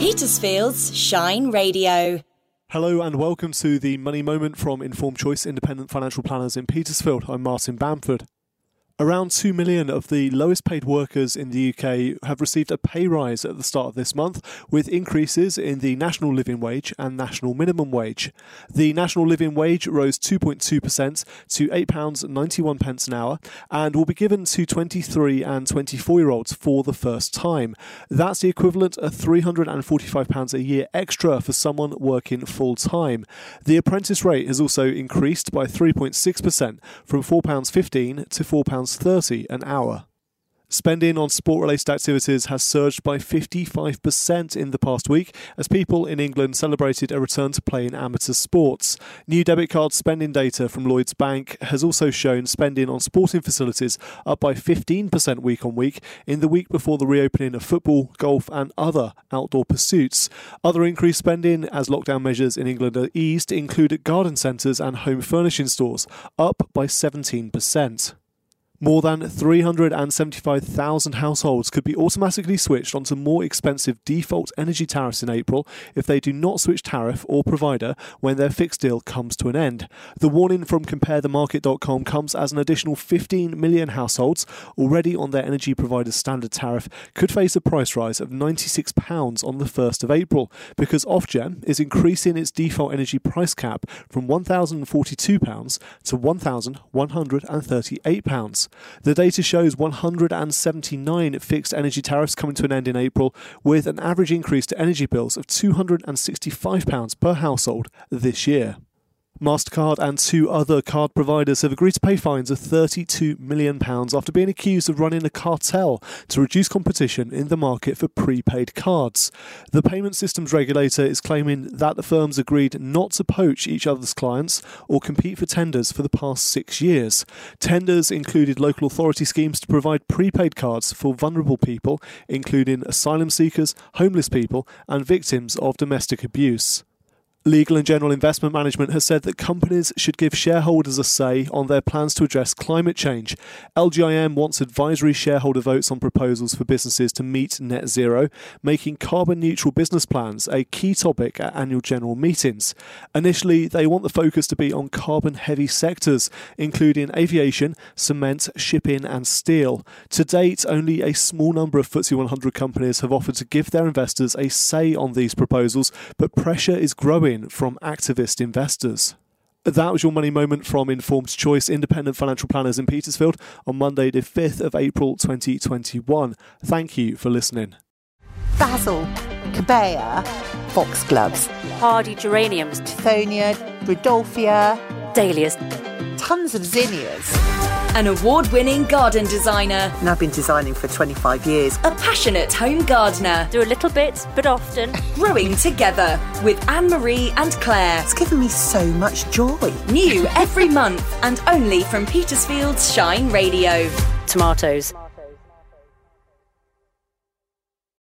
Petersfield's Shine Radio. Hello and welcome to the Money Moment from Informed Choice Independent Financial Planners in Petersfield. I'm Martin Bamford. Around 2 million of the lowest paid workers in the UK have received a pay rise at the start of this month, with increases in the national living wage and national minimum wage. The national living wage rose 2.2% to £8.91 an hour and will be given to 23 and 24 year olds for the first time. That's the equivalent of £345 a year extra for someone working full time. The apprentice rate has also increased by 3.6% from £4.15 to £4 30 an hour. Spending on sport related activities has surged by 55% in the past week as people in England celebrated a return to play in amateur sports. New debit card spending data from Lloyds Bank has also shown spending on sporting facilities up by 15% week on week in the week before the reopening of football, golf, and other outdoor pursuits. Other increased spending as lockdown measures in England are eased include garden centres and home furnishing stores, up by 17%. More than 375,000 households could be automatically switched onto more expensive default energy tariffs in April if they do not switch tariff or provider when their fixed deal comes to an end. The warning from comparethemarket.com comes as an additional 15 million households already on their energy provider's standard tariff could face a price rise of £96 on the 1st of April because Ofgem is increasing its default energy price cap from £1,042 to £1,138. The data shows 179 fixed energy tariffs coming to an end in April, with an average increase to energy bills of £265 per household this year. MasterCard and two other card providers have agreed to pay fines of £32 million after being accused of running a cartel to reduce competition in the market for prepaid cards. The payment systems regulator is claiming that the firms agreed not to poach each other's clients or compete for tenders for the past six years. Tenders included local authority schemes to provide prepaid cards for vulnerable people, including asylum seekers, homeless people, and victims of domestic abuse. Legal and General Investment Management has said that companies should give shareholders a say on their plans to address climate change. LGIM wants advisory shareholder votes on proposals for businesses to meet net zero, making carbon neutral business plans a key topic at annual general meetings. Initially, they want the focus to be on carbon heavy sectors, including aviation, cement, shipping, and steel. To date, only a small number of FTSE 100 companies have offered to give their investors a say on these proposals, but pressure is growing from activist investors. That was your money moment from Informed Choice Independent Financial Planners in Petersfield on Monday, the 5th of April 2021. Thank you for listening. Basil, Cobaea, foxgloves, hardy geraniums, Tithonia, Rudolphia, dahlias, tons of zinnias. An award winning garden designer, And I've been designing for 25 years. a passionate home gardener, do a little bit, but often. growing together with Anne Marie and Claire. It's given me so much joy. New every month and only from Petersfield's Shine Radio. Tomatoes.